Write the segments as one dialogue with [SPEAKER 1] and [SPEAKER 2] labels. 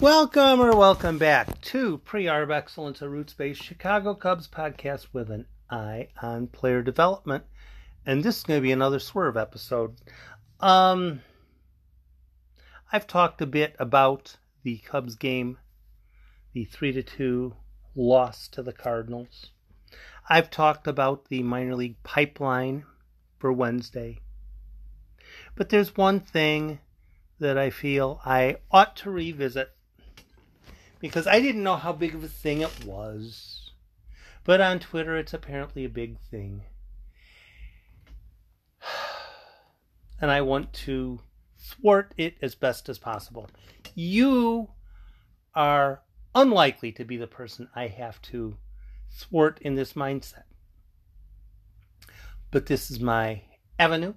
[SPEAKER 1] Welcome or welcome back to Pre Arb Excellence, a roots based Chicago Cubs podcast with an eye on player development. And this is going to be another swerve episode. Um, I've talked a bit about the Cubs game, the 3 to 2 loss to the Cardinals. I've talked about the minor league pipeline for Wednesday. But there's one thing that I feel I ought to revisit because I didn't know how big of a thing it was. But on Twitter, it's apparently a big thing. And I want to thwart it as best as possible. You are unlikely to be the person I have to thwart in this mindset. But this is my avenue.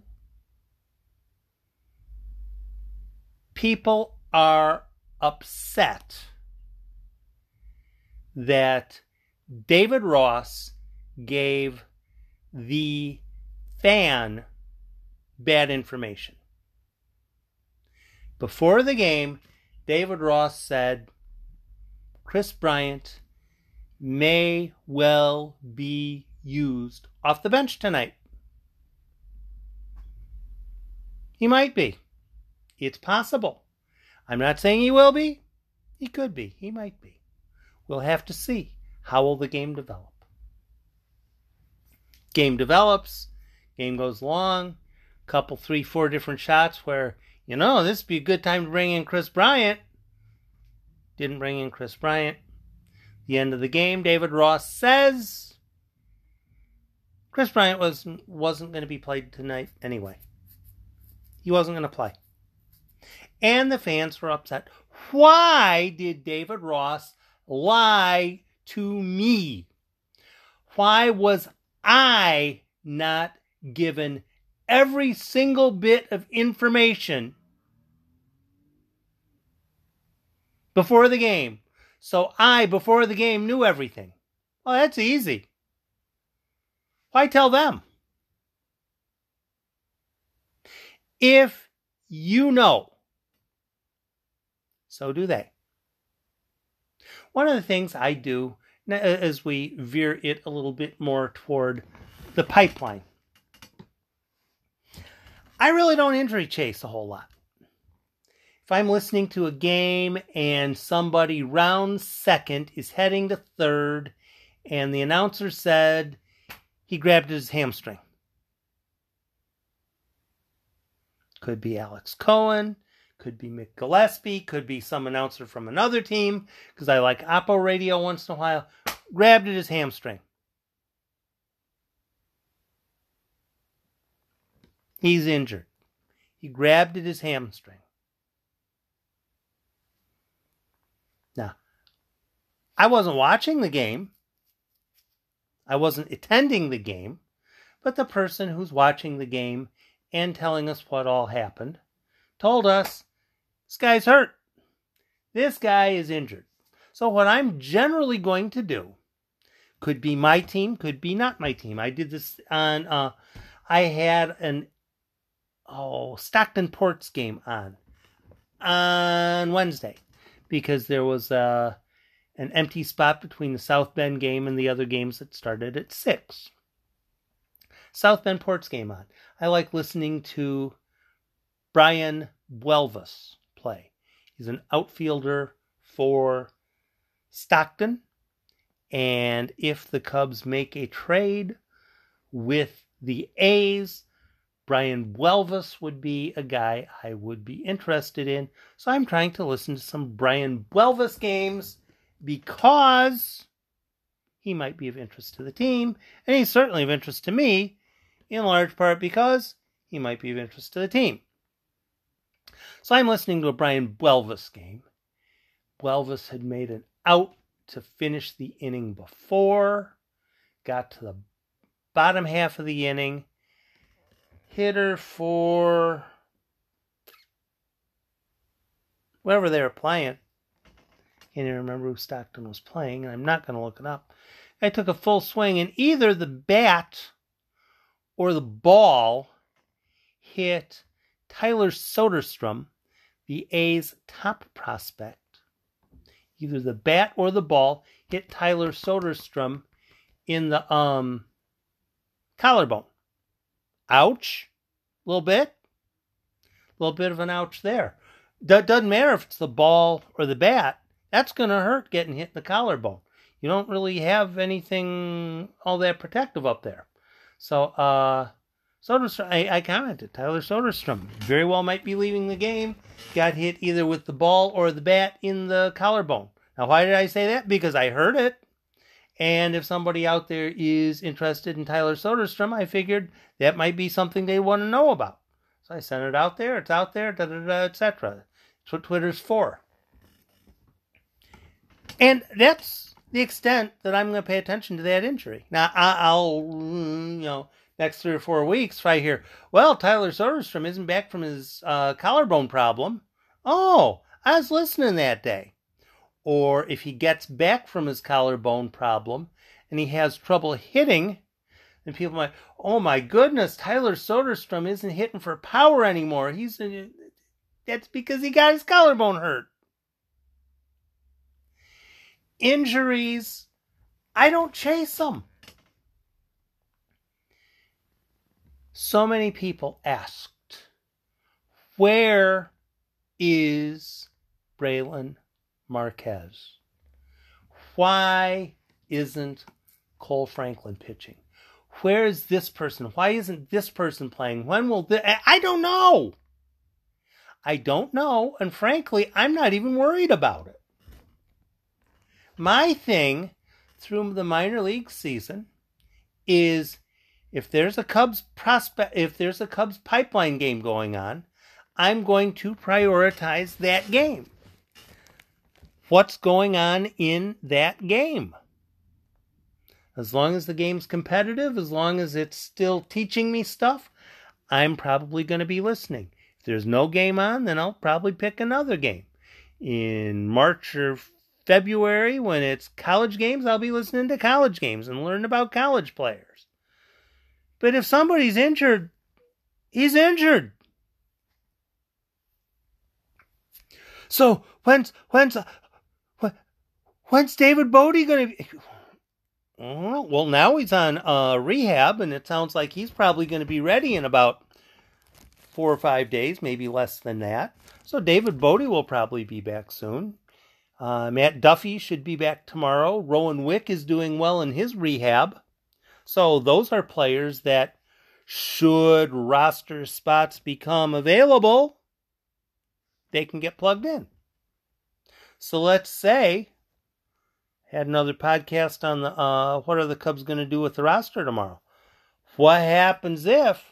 [SPEAKER 1] People are upset that David Ross gave the fan bad information. Before the game, David Ross said Kris Bryant may well be used off the bench tonight. He might be. It's possible. I'm not saying he will be. He could be. He might be. We'll have to see. How will the game develop? Game develops, game goes long, couple, three, four different shots where, you know, this would be a good time to bring in Kris Bryant. Didn't bring in Kris Bryant. The end of the game, David Ross says Kris Bryant was wasn't going to be played tonight anyway. He wasn't going to play. And the fans were upset. Why did David Ross lie to me? Why was I not given every single bit of information before the game? So I, before the game, knew everything. Well, that's easy. Why tell them? If you know, so do they. One of the things I do as we veer it a little bit more toward the pipeline, I really don't injury chase a whole lot. If I'm listening to a game and somebody round second is heading to third and the announcer said he grabbed his hamstring, could be Alex Cohen, could be Mick Gillispie, could be some announcer from another team, because I like Oppo radio once in a while, grabbed at his hamstring. He's injured. He grabbed at his hamstring. Now, I wasn't watching the game. I wasn't attending the game, but the person who's watching the game and telling us what all happened told us this guy's hurt. This guy is injured. So, what I'm generally going to do could be my team, could be not my team. I did this on, uh, I had an, oh, Stockton Ports game on, on Wednesday because there was uh, an empty spot between the South Bend game and the other games that started at 6. South Bend Ports game on. I like listening to Brian Buelvas play. He's an outfielder for Stockton. And if the Cubs make a trade with the A's, Brian Buelvas would be a guy I would be interested in. So I'm trying to listen to some Brian Buelvas games because he might be of interest to the team. And he's certainly of interest to me, in large part because he might be of interest to the team. So I'm listening to a Brian Buelvas game. Buelvas had made an out to finish the inning before, got to the bottom half of the inning, hitter for whoever they were playing. Can't even remember who Stockton was playing, and I'm not going to look it up. I took a full swing, and either the bat or the ball hit Tyler Soderstrom, the A's top prospect, either the bat or the ball hit Tyler Soderstrom in the um collarbone. Ouch. A little bit. A little bit of an ouch there. That doesn't matter if it's the ball or the bat. That's going to hurt getting hit in the collarbone. You don't really have anything all that protective up there. So, uh, Soderstrom, I, I commented, Tyler Soderstrom very well might be leaving the game. Got hit either with the ball or the bat in the collarbone. Now, why did I say that? Because I heard it. And if somebody out there is interested in Tyler Soderstrom, I figured that might be something they want to know about. So I sent it out there. It's out there, da da da, etc. That's what Twitter's for. And that's the extent that I'm going to pay attention to that injury. Now, I'll, mm, you know, next three or four weeks, right here. well, Tyler Soderstrom isn't back from his uh, collarbone problem. Oh, I was listening that day or if he gets back from his collarbone problem and he has trouble hitting, then people might, oh my goodness, Tyler Soderstrom isn't hitting for power anymore. He's that's because he got his collarbone hurt. Injuries, I don't chase them. So many people asked, where is Brailyn Marquez. Why isn't Kohl Franklin pitching? Where is this person? Why isn't this person playing? When will this? I don't know. I don't know, and frankly, I'm not even worried about it. My thing through the minor league season is if there's a Cubs prospect, if there's a Cubs pipeline game going on, I'm going to prioritize that game what's going on in that game. As long as the game's competitive, as long as it's still teaching me stuff, I'm probably going to be listening. If there's no game on, then I'll probably pick another game. In March or February, when it's college games, I'll be listening to college games and learn about college players. But if somebody's injured, he's injured. So when's when's When's David Bote going to be? Well, now he's on uh, rehab, and it sounds like he's probably going to be ready in about four or five days, maybe less than that. So David Bote will probably be back soon. Uh, Matt Duffy should be back tomorrow. Rowan Wick is doing well in his rehab. So those are players that, should roster spots become available, they can get plugged in. So let's say had another podcast on the uh, what are the Cubs going to do with the roster tomorrow? What happens if?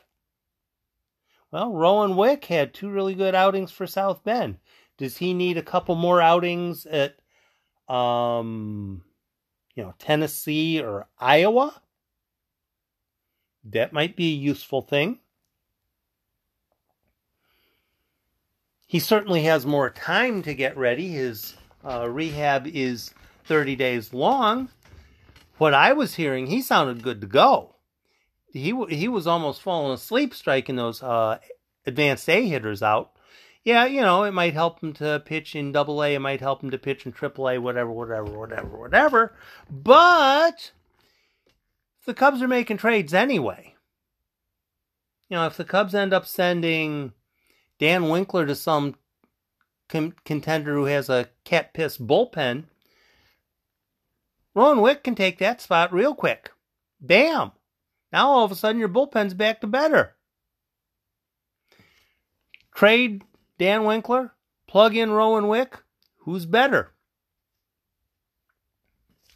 [SPEAKER 1] Well, Rowan Wick had two really good outings for South Bend. Does he need a couple more outings at, um, you know, Tennessee or Iowa? That might be a useful thing. He certainly has more time to get ready. His uh, rehab is 30 days long. What I was hearing, he sounded good to go. He he was almost falling asleep striking those uh, advanced A hitters out. Yeah, you know, it might help him to pitch in double A, it might help him to pitch in triple A, whatever, whatever, whatever, whatever. But the Cubs are making trades anyway. You know, if the Cubs end up sending Dan Winkler to some con- contender who has a cat piss bullpen, Rowan Wick can take that spot real quick. Bam! Now all of a sudden your bullpen's back to better. Trade Dan Winkler, plug in Rowan Wick. Who's better?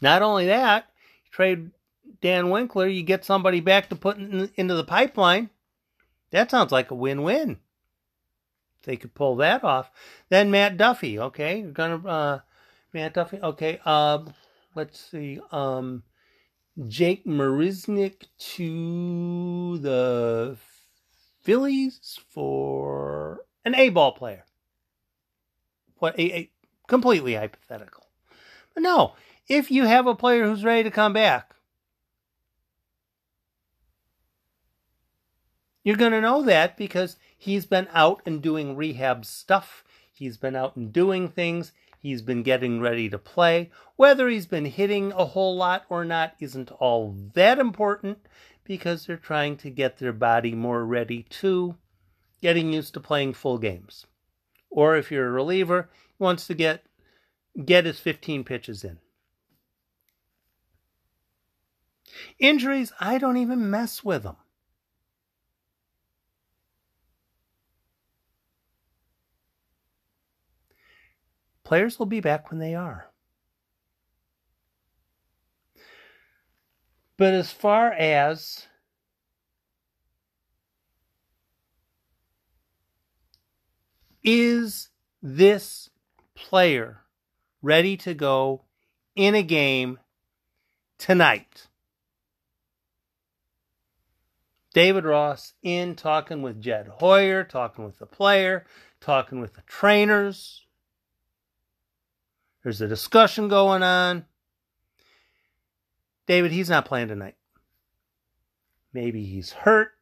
[SPEAKER 1] Not only that, trade Dan Winkler, you get somebody back to put in, into the pipeline. That sounds like a win-win. If they could pull that off, then Matt Duffy. Okay, you're gonna uh, Matt Duffy. Okay, uh, let's see, um, Jake Marisnick to the Phillies for an A ball player. What a, a completely hypothetical. But no, if you have a player who's ready to come back, you're going to know that because he's been out and doing rehab stuff. He's been out and doing things. He's been getting ready to play. Whether he's been hitting a whole lot or not isn't all that important because they're trying to get their body more ready to getting used to playing full games. Or if you're a reliever, he wants to get get his 15 pitches in. Injuries, I don't even mess with them. Players will be back when they are. But as far as is this player ready to go in a game tonight? David Ross in talking with Jed Hoyer, talking with the player, talking with the trainers. There's a discussion going on. David, he's not playing tonight. Maybe he's hurt.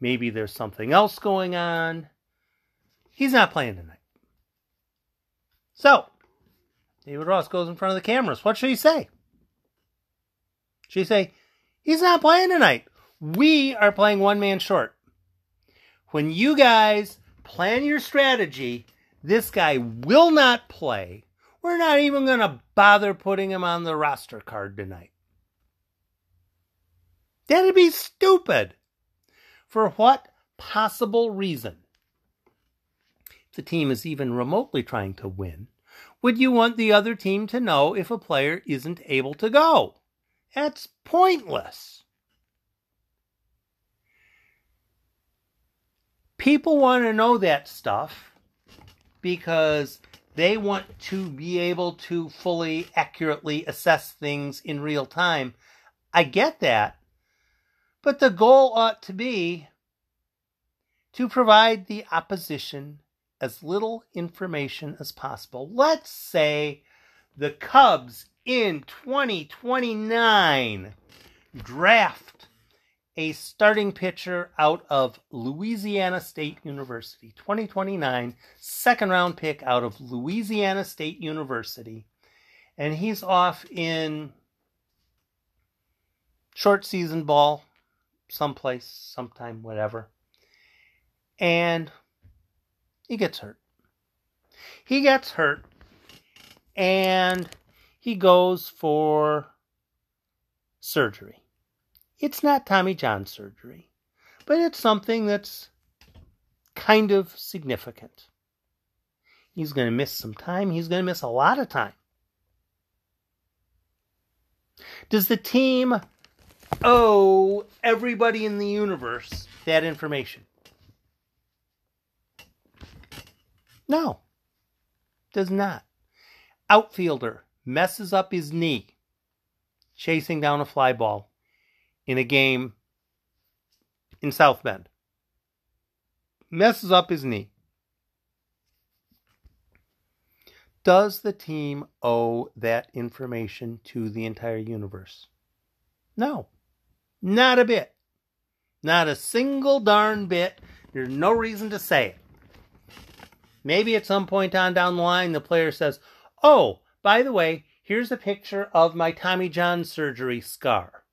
[SPEAKER 1] Maybe there's something else going on. He's not playing tonight. So, David Ross goes in front of the cameras. What should he say? Should he say, he's not playing tonight? We are playing one man short. When you guys plan your strategy, this guy will not play we're not even going to bother putting him on the roster card tonight. That'd be stupid. For what possible reason? If the team is even remotely trying to win, would you want the other team to know if a player isn't able to go? That's pointless. People want to know that stuff because they want to be able to fully, accurately assess things in real time. I get that. But the goal ought to be to provide the opposition as little information as possible. Let's say the Cubs in 2029 draft a starting pitcher out of Louisiana State University. 2029, second round pick out of Louisiana State University. And he's off in short season ball, someplace, sometime, whatever. And he gets hurt. He gets hurt and he goes for surgery it's not Tommy John surgery, but it's something that's kind of significant. He's going to miss some time. He's going to miss a lot of time. Does the team owe everybody in the universe that information? No, does not. Outfielder messes up his knee chasing down a fly ball in a game in South Bend. Messes up his knee. Does the team owe that information to the entire universe? No, not a bit. Not a single darn bit. There's no reason to say it. Maybe at some point on down the line, the player says, Oh, by the way, here's a picture of my Tommy John surgery scar.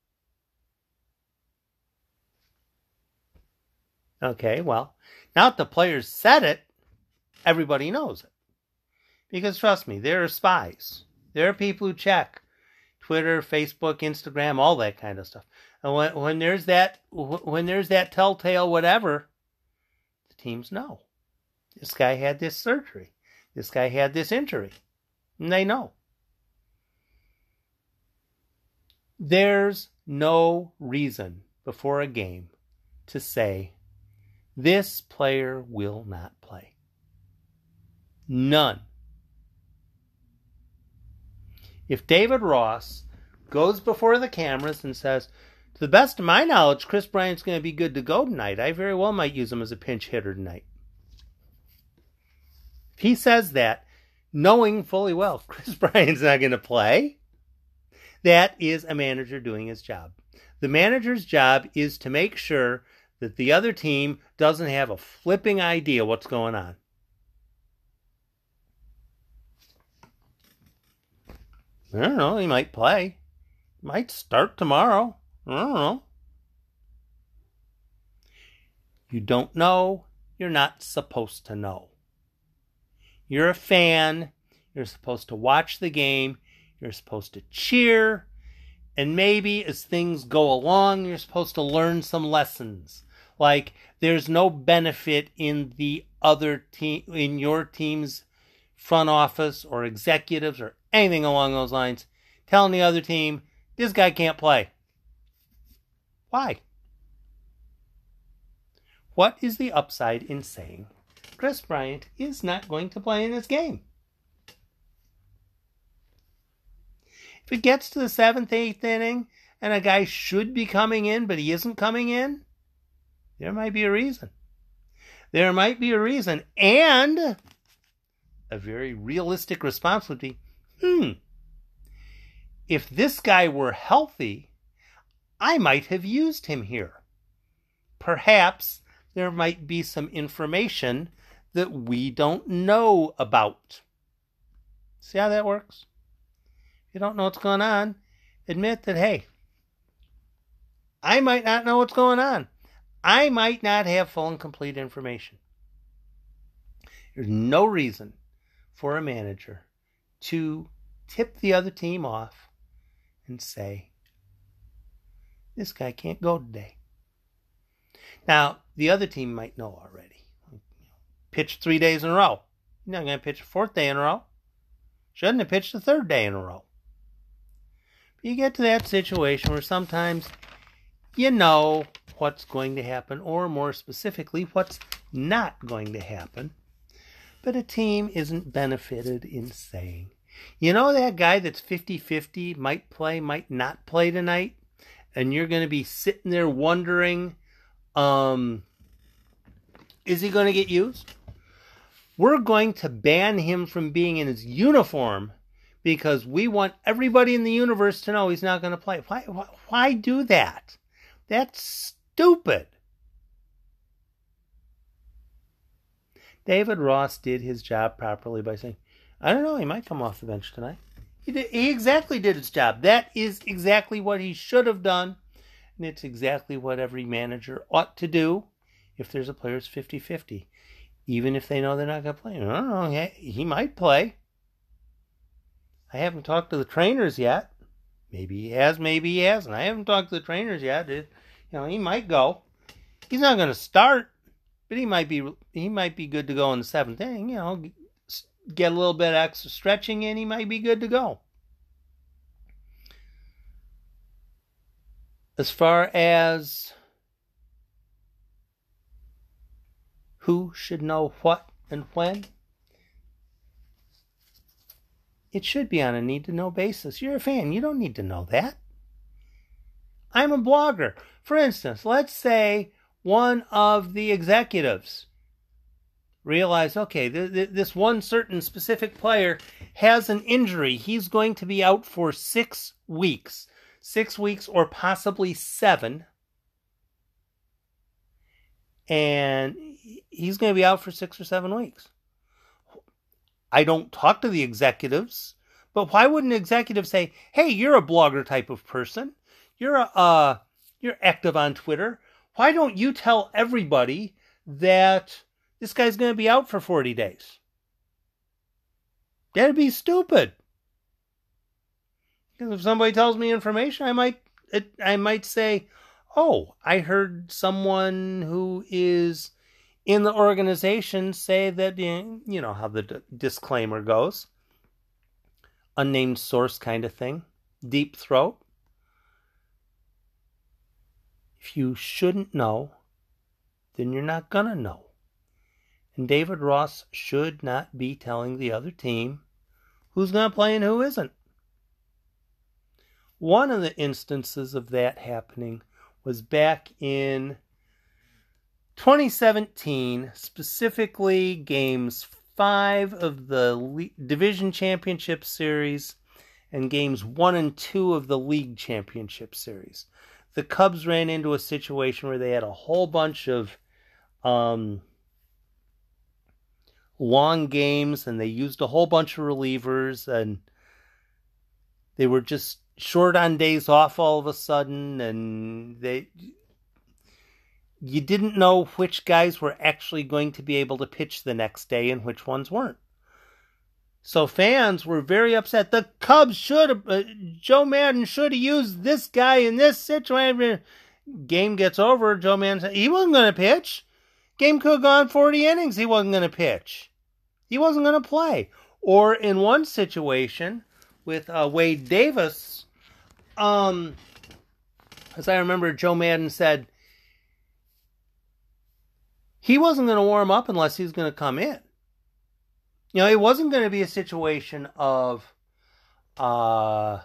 [SPEAKER 1] Okay, well, now that the players said it, everybody knows it. Because trust me, there are spies. There are people who check Twitter, Facebook, Instagram, all that kind of stuff. And when, when there's that when there's that telltale whatever, the teams know. This guy had this surgery. This guy had this injury. And they know. There's no reason before a game to say this player will not play. None. If David Ross goes before the cameras and says, to the best of my knowledge, Kris Bryant's going to be good to go tonight, I very well might use him as a pinch hitter tonight. If he says that, knowing fully well Kris Bryant's not going to play, that is a manager doing his job. The manager's job is to make sure that the other team doesn't have a flipping idea what's going on. I don't know. He might play. Might start tomorrow. I don't know. You don't know. You're not supposed to know. You're a fan. You're supposed to watch the game. You're supposed to cheer. And maybe as things go along, you're supposed to learn some lessons like there's no benefit in the other team, in your team's front office or executives or anything along those lines, telling the other team, this guy can't play. Why? What is the upside in saying Kris Bryant is not going to play in this game? If it gets to the seventh, eighth inning, and a guy should be coming in, but he isn't coming in, there might be a reason. There might be a reason. And a very realistic response would be hmm, if this guy were healthy, I might have used him here. Perhaps there might be some information that we don't know about. See how that works? If you don't know what's going on, admit that, hey, I might not know what's going on. I might not have full and complete information. There's no reason for a manager to tip the other team off and say, this guy can't go today. Now, the other team might know already. Pitch three days in a row. You're not going to pitch a fourth day in a row. Shouldn't have pitched the third day in a row. But you get to that situation where sometimes you know what's going to happen, or more specifically, what's not going to happen. But a team isn't benefited in saying, you know, that guy that's 50 50 might play, might not play tonight, and you're going to be sitting there wondering, um, is he going to get used? We're going to ban him from being in his uniform because we want everybody in the universe to know he's not going to play. Why, why, why do that? That's stupid. David Ross did his job properly by saying, I don't know, he might come off the bench tonight. He, did, he exactly did his job. That is exactly what he should have done. And it's exactly what every manager ought to do if there's a player's 50 50. Even if they know they're not going to play. I don't know, he, he might play. I haven't talked to the trainers yet. Maybe he has, maybe he hasn't. I haven't talked to the trainers yet. It, you know, he might go. He's not going to start, but he might be he might be good to go in the seventh inning. You know, get a little bit extra stretching in, he might be good to go. As far as who should know what and when, it should be on a need to know basis. You're a fan, you don't need to know that. I'm a blogger. For instance, let's say one of the executives realize, okay, th- th- this one certain specific player has an injury. He's going to be out for six weeks, six weeks or possibly seven. And he's going to be out for six or seven weeks. I don't talk to the executives, but why wouldn't an executive say, hey, you're a blogger type of person? You're a, uh, you're active on Twitter. Why don't you tell everybody that this guy's going to be out for 40 days? That'd be stupid. Because if somebody tells me information, I might I might say, "Oh, I heard someone who is in the organization say that eh, you know how the d- disclaimer goes, unnamed source kind of thing, deep throat. If you shouldn't know, then you're not going to know. And David Ross should not be telling the other team who's going to play and who isn't. One of the instances of that happening was back in 2017, specifically games five of the Division Championship Series and games one and two of the League Championship Series. The Cubs ran into a situation where they had a whole bunch of um, long games and they used a whole bunch of relievers and they were just short on days off all of a sudden and they you didn't know which guys were actually going to be able to pitch the next day and which ones weren't. So fans were very upset. The Cubs should have, uh, Joe Maddon should have used this guy in this situation. Game gets over. Joe Maddon, he wasn't going to pitch. Game could have gone 40 innings. He wasn't going to pitch. He wasn't going to play. Or in one situation with uh, Wade Davis, um, as I remember, Joe Maddon said he wasn't going to warm up unless he was going to come in. You know, it wasn't going to be a situation of uh,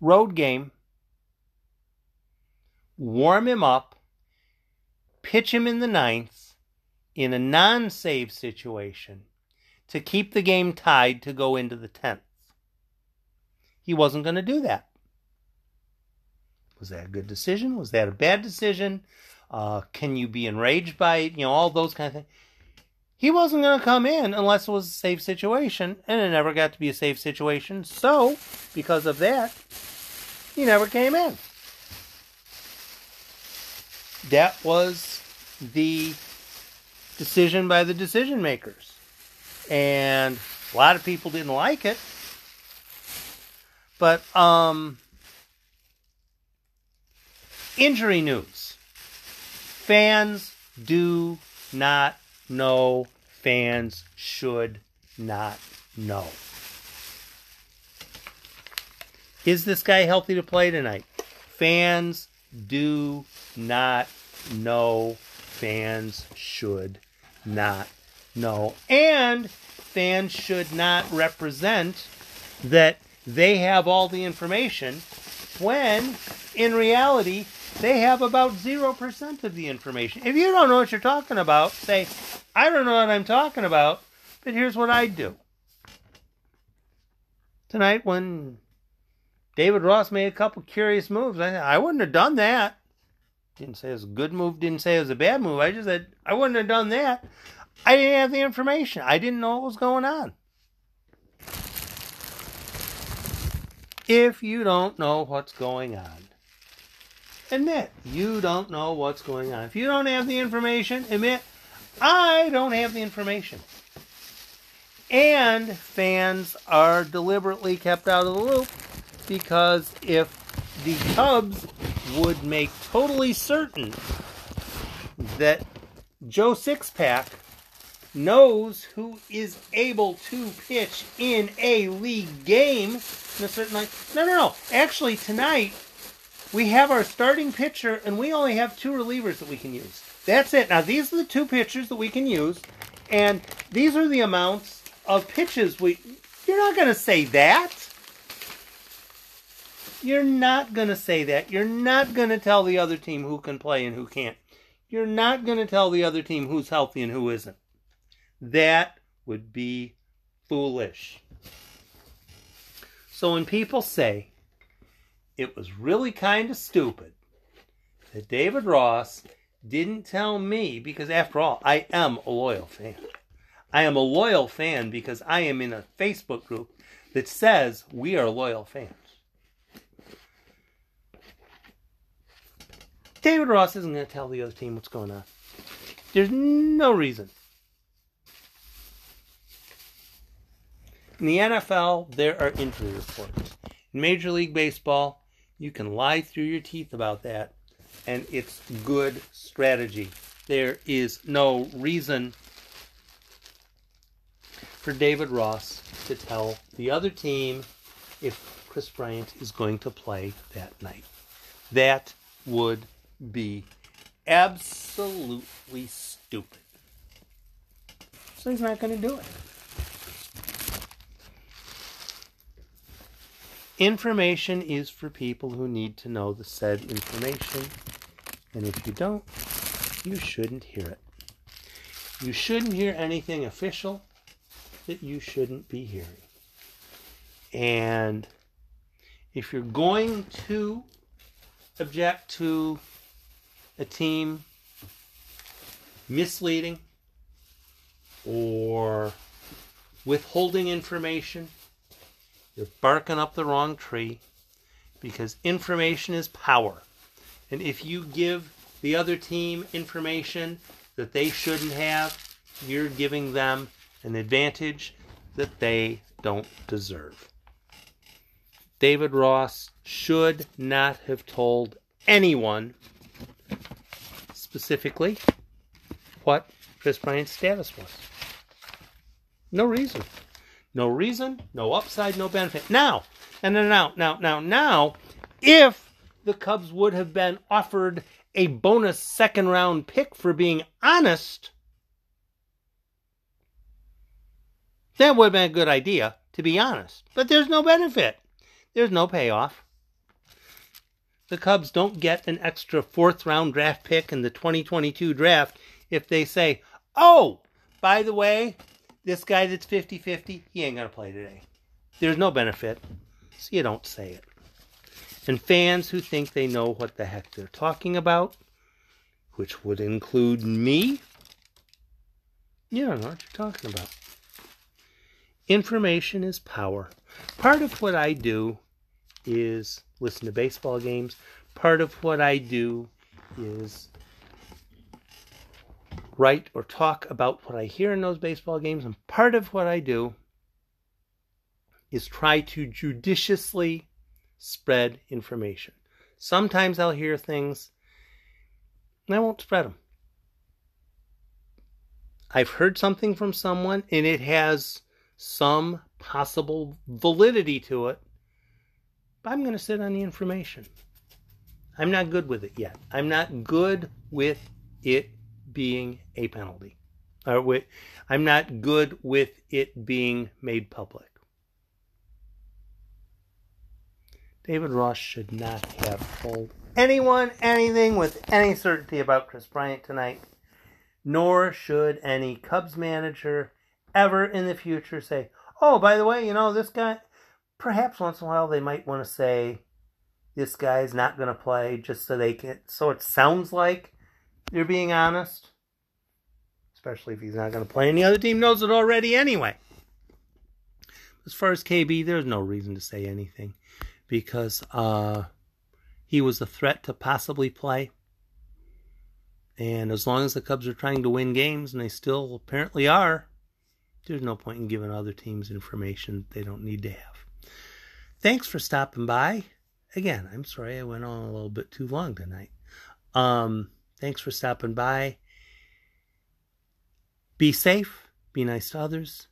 [SPEAKER 1] road game, warm him up, pitch him in the ninth in a non save situation to keep the game tied to go into the 10th. He wasn't going to do that. Was that a good decision? Was that a bad decision? Uh, can you be enraged by it? You know, all those kind of things. He wasn't going to come in unless it was a safe situation, and it never got to be a safe situation. So, because of that, he never came in. That was the decision by the decision makers. And a lot of people didn't like it. But um injury news. Fans do not know. Fans should not know. Is this guy healthy to play tonight? Fans do not know. Fans should not know. And fans should not represent that they have all the information when in reality they have about 0% of the information. If you don't know what you're talking about, say, I don't know what I'm talking about, but here's what I'd do. Tonight, when David Ross made a couple curious moves, I, I wouldn't have done that. Didn't say it was a good move, didn't say it was a bad move. I just said, I wouldn't have done that. I didn't have the information. I didn't know what was going on. If you don't know what's going on, admit you don't know what's going on. If you don't have the information, admit I don't have the information. And fans are deliberately kept out of the loop because if the Cubs would make totally certain that Joe Sixpack knows who is able to pitch in a league game in a certain night. No, no, no. Actually, tonight we have our starting pitcher, and we only have two relievers that we can use. That's it. Now, these are the two pitchers that we can use, and these are the amounts of pitches we. You're not going to say that. You're not going to say that. You're not going to tell the other team who can play and who can't. You're not going to tell the other team who's healthy and who isn't. That would be foolish. So when people say, it was really kind of stupid that David Ross didn't tell me because, after all, I am a loyal fan. I am a loyal fan because I am in a Facebook group that says we are loyal fans. David Ross isn't going to tell the other team what's going on. There's no reason. In the NFL, there are injury reports. In Major League Baseball, you can lie through your teeth about that, and it's good strategy. There is no reason for David Ross to tell the other team if Kris Bryant is going to play that night. That would be absolutely stupid. So he's not going to do it. Information is for people who need to know the said information, and if you don't, you shouldn't hear it. You shouldn't hear anything official that you shouldn't be hearing. And if you're going to object to a team misleading or withholding information, you're barking up the wrong tree because information is power. And if you give the other team information that they shouldn't have, you're giving them an advantage that they don't deserve. David Ross should not have told anyone specifically what Kris Bryant's status was. No reason. No reason, no upside, no benefit. Now, and then now, now, now, now, if the Cubs would have been offered a bonus second round pick for being honest, that would have been a good idea, to be honest. But there's no benefit, there's no payoff. The Cubs don't get an extra fourth round draft pick in the 2022 draft if they say, oh, by the way, this guy that's 50 50, he ain't going to play today. There's no benefit, so you don't say it. And fans who think they know what the heck they're talking about, which would include me, you don't know what you're talking about. Information is power. Part of what I do is listen to baseball games. Part of what I do is write or talk about what I hear in those baseball games. And part of what I do is try to judiciously spread information. Sometimes I'll hear things and I won't spread them. I've heard something from someone and it has some possible validity to it, but I'm going to sit on the information. I'm not good with it yet. I'm not good with it being a penalty. Uh, with, I'm not good with it being made public. David Ross should not have told anyone anything with any certainty about Kris Bryant tonight, nor should any Cubs manager ever in the future say, oh, by the way, you know, this guy, perhaps once in a while they might want to say, this guy's not going to play just so they can, so it sounds like you're being honest. Especially if he's not going to play and the other team knows it already anyway. As far as KB, there's no reason to say anything because uh, he was a threat to possibly play. And as long as the Cubs are trying to win games, and they still apparently are, there's no point in giving other teams information they don't need to have. Thanks for stopping by. Again, I'm sorry I went on a little bit too long tonight. Um, thanks for stopping by. Be safe, be nice to others,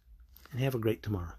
[SPEAKER 1] and have a great tomorrow.